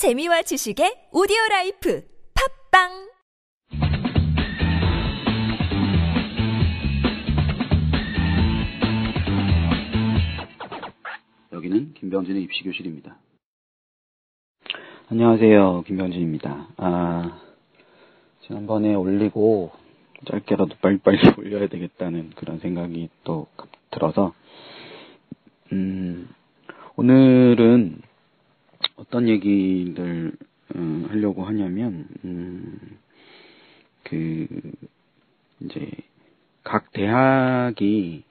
재미와 지식의 오디오 라이프 팟빵 여기는 김병진의 입시 교실입니다. 안녕하세요. 김병진입니다. 아, 지난번에 올리고 짧게라도 빨리빨리 올려야 되겠다는 그런 생각이 또 들어서, 음, 오늘은 어떤 얘기를 음, 하려고 하냐면, 음, 그, 이제, 각 대학이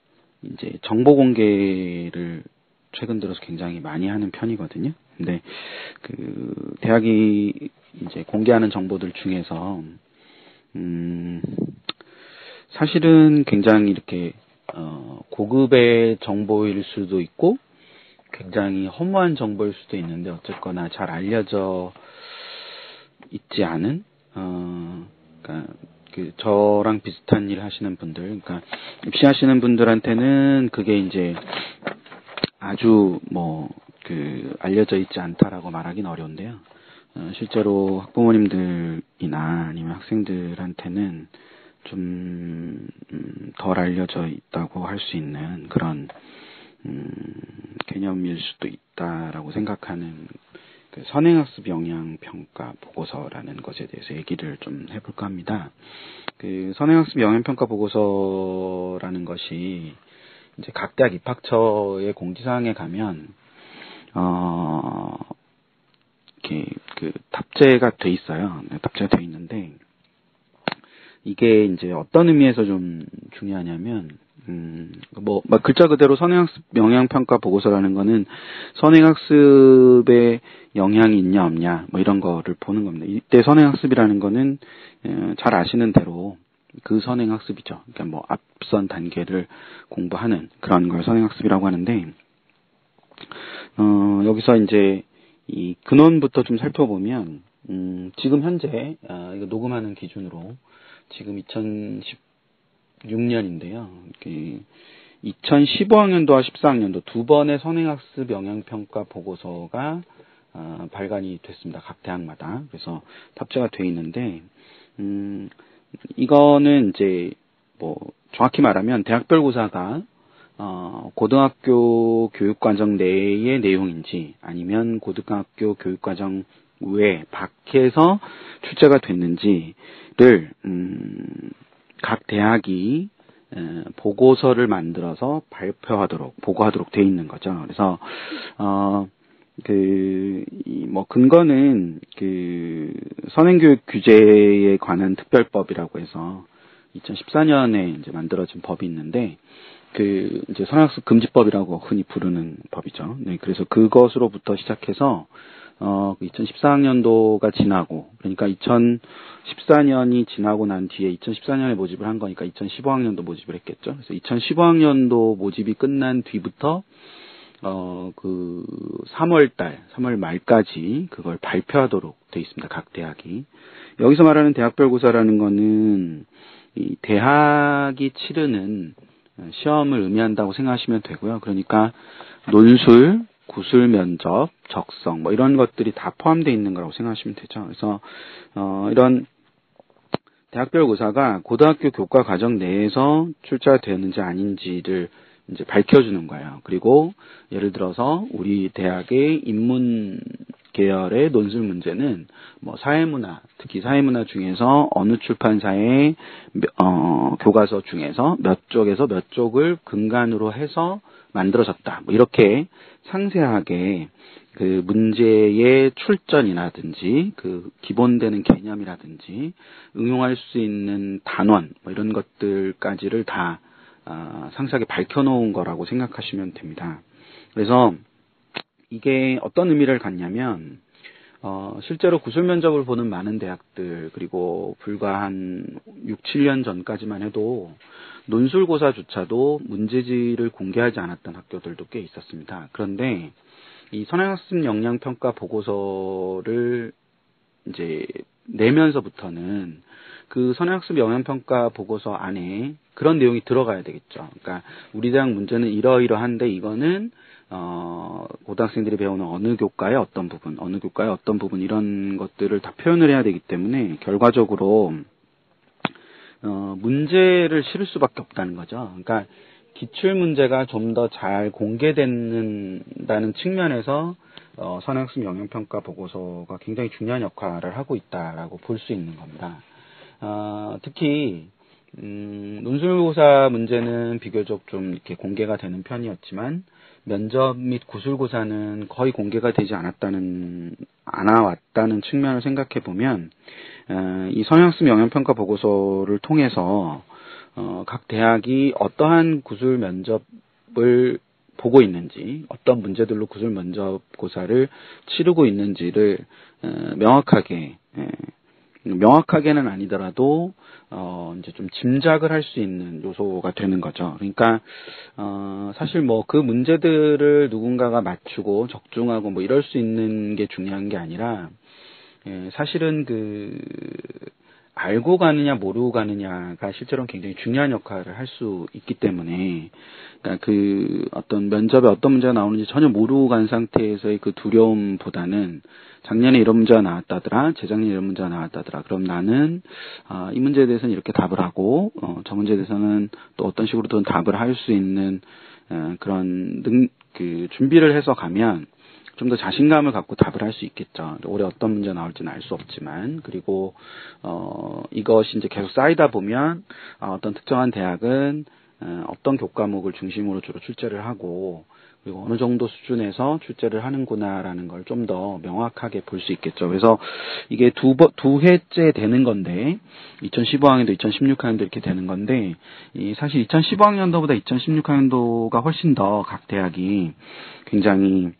이제 정보 공개를 최근 들어서 굉장히 많이 하는 편이거든요. 근데 그 대학이 이제 공개하는 정보들 중에서 음 사실은 굉장히 이렇게 어 고급의 정보일 수도 있고 굉장히 허무한 정보일 수도 있는데 어쨌거나 잘 알려져 있지 않은 어 그러니까 그 저랑 비슷한 일 하시는 분들 그러니까 입시하시는 분들한테는 그게 이제 아주 뭐 그 알려져 있지 않다라고 말하기는 어려운데요. 어, 실제로 학부모님들이나 아니면 학생들한테는 좀덜 음, 알려져 있다고 할 수 있는 그런 음, 개념일 수도 있다라고 생각하는 그 선행학습 영향 평가 보고서라는 것에 대해서 얘기를 좀 해볼까 합니다. 그 선행학습 영향 평가 보고서라는 것이 이제 각 대학 입학처의 공지사항에 가면 어 이렇게 그 탑재가 돼 있어요. 네, 탑재가 돼 있는데 이게 이제 어떤 의미에서 좀 중요하냐면 음, 뭐, 뭐 글자 그대로 선행학습 영향평가 보고서라는 거는 선행학습에 영향이 있냐 없냐 뭐 이런 거를 보는 겁니다. 이때 선행학습이라는 거는 잘 아시는 대로 그 선행학습이죠. 그러니까 뭐 앞선 단계를 공부하는 그런 걸 선행학습이라고 하는데 어, 여기서 이제 이 근원부터 좀 살펴보면 음, 지금 현재 아, 이거 녹음하는 기준으로 지금 2016년인데요. 2015학년도와 14학년도 두 번의 선행학습 영향평가 보고서가 어, 발간이 됐습니다. 각 대학마다. 그래서 탑재가 돼 있는데, 음, 이거는 이제 뭐 정확히 말하면 대학별 고사가 어, 고등학교 교육과정 내의 내용인지 아니면 고등학교 교육과정 외 밖에서 출제가 됐는지를 음, 각 대학이 에, 보고서를 만들어서 발표하도록 보고하도록 돼 있는 거죠. 그래서 어, 그, 뭐, 근거는, 그, 선행교육 규제에 관한 특별법이라고 해서, 2014년에 이제 만들어진 법이 있는데, 그, 이제 선행학습 금지법이라고 흔히 부르는 법이죠. 네, 그래서 그것으로부터 시작해서, 어, 2014학년도가 지나고, 그러니까 2014년이 지나고 난 뒤에 2014년에 모집을 한 거니까 2015학년도 모집을 했겠죠. 그래서 2015학년도 모집이 끝난 뒤부터, 어, 그, 3월 달, 3월 말까지 그걸 발표하도록 돼 있습니다. 각 대학이. 여기서 말하는 대학별 고사라는 거는, 이 대학이 치르는 시험을 의미한다고 생각하시면 되고요. 그러니까, 논술, 구술 면접, 적성, 뭐 이런 것들이 다 포함되어 있는 거라고 생각하시면 되죠. 그래서, 어, 이런 대학별 고사가 고등학교 교과 과정 내에서 출제가 되었는지 아닌지를 이제 밝혀주는 거예요. 그리고 예를 들어서 우리 대학의 인문 계열의 논술 문제는 뭐 사회문화, 특히 사회문화 중에서 어느 출판사의 어, 교과서 중에서 몇 쪽에서 몇 쪽을 근간으로 해서 만들어졌다. 뭐 이렇게 상세하게 그 문제의 출전이라든지 그 기본되는 개념이라든지 응용할 수 있는 단원 뭐 이런 것들까지를 다 어, 상세하게 밝혀놓은 거라고 생각하시면 됩니다. 그래서 이게 어떤 의미를 갖냐면 어, 실제로 구술 면접을 보는 많은 대학들 그리고 불과 한 6, 7년 전까지만 해도 논술고사조차도 문제지를 공개하지 않았던 학교들도 꽤 있었습니다. 그런데 이 선행학습 역량평가 보고서를 이제 내면서부터는 그 선행학습 영향평가 보고서 안에 그런 내용이 들어가야 되겠죠. 그러니까 우리 대학 문제는 이러이러한데 이거는 어, 고등학생들이 배우는 어느 교과의 어떤 부분, 어느 교과의 어떤 부분 이런 것들을 다 표현을 해야 되기 때문에 결과적으로 어, 문제를 실을 수밖에 없다는 거죠. 그러니까 기출 문제가 좀 더 잘 공개된다는 측면에서 어, 선행학습 영향평가 보고서가 굉장히 중요한 역할을 하고 있다라고 볼 수 있는 겁니다. 어, 특히 음, 논술고사 문제는 비교적 좀 이렇게 공개가 되는 편이었지만 면접 및 구술고사는 거의 공개가 되지 않았다는 않아왔다는 측면을 생각해 보면 어, 이 성향학습 영향평가 보고서를 통해서 어, 각 대학이 어떠한 구술 면접을 보고 있는지, 어떤 문제들로 구술 면접 고사를 치르고 있는지를 어, 명확하게 예, 명확하게는 아니더라도 어 이제 좀 짐작을 할 수 있는 요소가 되는 거죠. 그러니까 어 사실 뭐 그 문제들을 누군가가 맞추고 적중하고 뭐 이럴 수 있는 게 중요한 게 아니라 예, 사실은 그 알고 가느냐 모르고 가느냐가 실제로는 굉장히 중요한 역할을 할 수 있기 때문에 그러니까 그 어떤 면접에 어떤 문제가 나오는지 전혀 모르고 간 상태에서의 그 두려움보다는 작년에 이런 문제가 나왔다더라, 재작년에 이런 문제가 나왔다더라. 그럼 나는 아, 이 문제에 대해서는 이렇게 답을 하고 어, 저 문제에 대해서는 또 어떤 식으로든 답을 할 수 있는 어, 그런 능, 그 준비를 해서 가면 좀 더 자신감을 갖고 답을 할 수 있겠죠. 올해 어떤 문제 나올지는 알 수 없지만 그리고 어 이것이 이제 계속 쌓이다 보면 어, 어떤 특정한 대학은 어, 어떤 교과목을 중심으로 주로 출제를 하고 그리고 어느 정도 수준에서 출제를 하는구나라는 걸 좀 더 명확하게 볼 수 있겠죠. 그래서 이게 두, 번, 두 해째 되는 건데, 2015학년도, 2016학년도 이렇게 되는 건데, 이 사실 2015학년도보다 2016학년도가 훨씬 더 각 대학이 굉장히,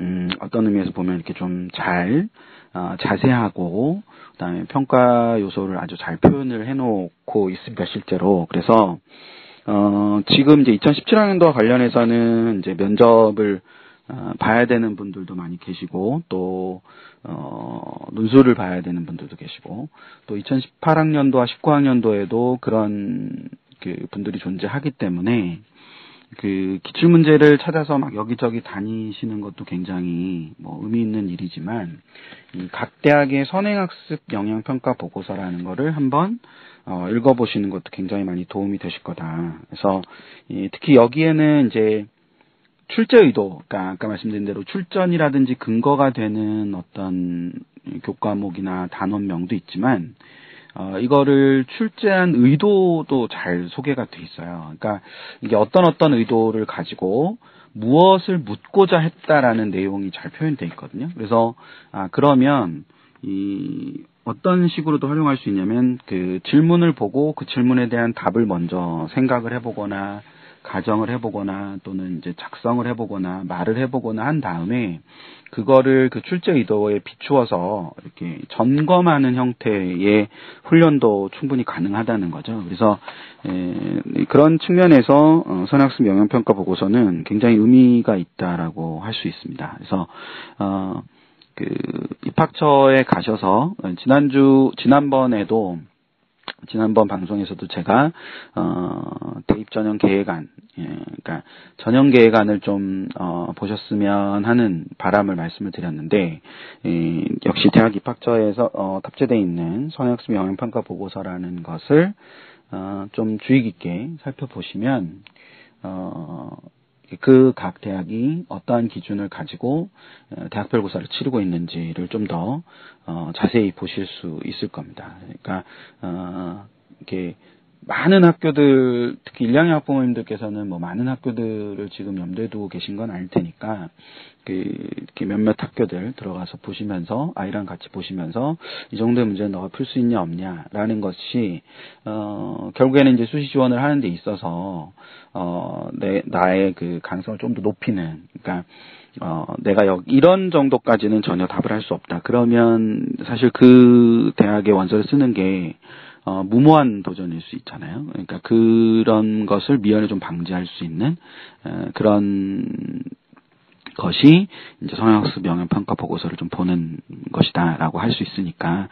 음, 어떤 의미에서 보면 이렇게 좀 잘, 어, 자세하고, 그 다음에 평가 요소를 아주 잘 표현을 해놓고 있습니다, 실제로. 그래서, 어, 지금 이제 2017학년도와 관련해서는 이제 면접을 어, 봐야 되는 분들도 많이 계시고 또 어, 논술을 봐야 되는 분들도 계시고 또 2018학년도와 19학년도에도 그런 그 분들이 존재하기 때문에 그 기출 문제를 찾아서 막 여기저기 다니시는 것도 굉장히 뭐 의미 있는 일이지만 이각 대학의 선행학습 영향 평가 보고서라는 거를 한번 어, 읽어보시는 것도 굉장히 많이 도움이 되실 거다. 그래서 이, 특히 여기에는 이제 출제 의도, 그러니까 아까 말씀드린 대로 출전이라든지 근거가 되는 어떤 교과목이나 단원명도 있지만 어, 이거를 출제한 의도도 잘 소개가 돼 있어요. 그러니까 이게 어떤 어떤 의도를 가지고 무엇을 묻고자 했다라는 내용이 잘 표현되어 있거든요. 그래서 아 그러면 이 어떤 식으로도 활용할 수 있냐면 그 질문을 보고 그 질문에 대한 답을 먼저 생각을 해보거나 가정을 해보거나 또는 이제 작성을 해보거나 말을 해보거나 한 다음에 그거를 그 출제 의도에 비추어서 이렇게 점검하는 형태의 훈련도 충분히 가능하다는 거죠. 그래서 에, 그런 측면에서 어, 선학습 영향평가 보고서는 굉장히 의미가 있다라고 할 수 있습니다. 그래서 어, 그 입학처에 가셔서 지난주 지난번에도 지난번 방송에서도 제가 어 대입 전형 계획안 예, 그러니까 전형 계획안을 좀 어, 보셨으면 하는 바람을 말씀을 드렸는데 예, 역시 대학 입학처에서 어, 탑재되어 있는 선행학습 영향평가 보고서라는 것을 어, 좀 주의 깊게 살펴보시면 어, 그 각 대학이 어떠한 기준을 가지고 어, 대학별 고사를 치르고 있는지를 좀더 어, 자세히 보실 수 있을 겁니다. 그러니까 어, 이렇게 많은 학교들 특히 1, 2학년 학부모님들께서는 뭐 많은 학교들을 지금 염두에 두고 계신 건 아닐 테니까 그 이렇게 몇몇 학교들 들어가서 보시면서 아이랑 같이 보시면서 이 정도의 문제는 너가 풀 수 있냐 없냐라는 것이 어 결국에는 이제 수시 지원을 하는 데 있어서 어내 나의 그 가능성을 좀 더 높이는 그러니까 어, 내가 여, 이런 정도까지는 전혀 답을 할 수 없다. 그러면 사실 그 대학의 원서를 쓰는 게 어, 무모한 도전일 수 있잖아요. 그러니까 그런 것을 미연에 좀 방지할 수 있는 어, 그런 것이 이제 성형학습 영향평가 보고서를 좀 보는 것이다라고 할 수 있으니까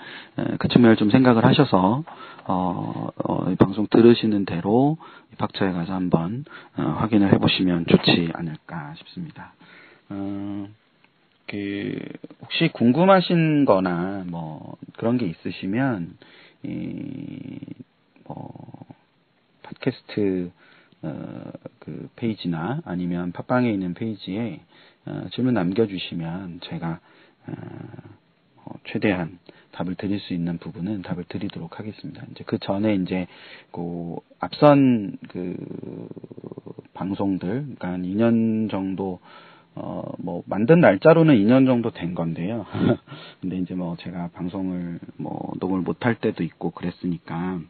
그 측면을 좀 생각을 하셔서 어, 어, 방송 들으시는 대로 입학처에 가서 한번 어, 확인을 해보시면 좋지 않을까 싶습니다. 어, 그 혹시 궁금하신 거나 뭐 그런 게 있으시면 이뭐 팟캐스트 어, 그 페이지나 아니면 팟빵에 있는 페이지에 어, 질문 남겨주시면 제가 어, 어, 최대한 답을 드릴 수 있는 부분은 답을 드리도록 하겠습니다. 이제 그 전에 이제 그 앞선 그 방송들, 그러니까 한 2년 정도 어, 뭐, 만든 날짜로는 2년 정도 된 건데요. 근데 이제 뭐, 제가 방송을 뭐, 녹음을 못할 때도 있고 그랬으니까,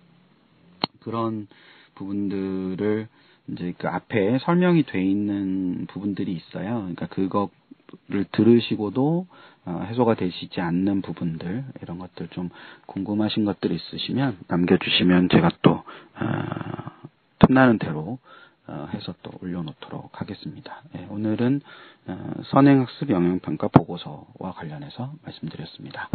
그런 부분들을 이제 그 앞에 설명이 돼 있는 부분들이 있어요. 그러니까 그거를 들으시고도 어, 해소가 되시지 않는 부분들 이런 것들 좀 궁금하신 것들 있으시면 남겨주시면 제가 또 어, 틈나는 대로 어, 해서 또 올려놓도록 하겠습니다. 네, 오늘은 어, 선행학습 영향평가 보고서와 관련해서 말씀드렸습니다.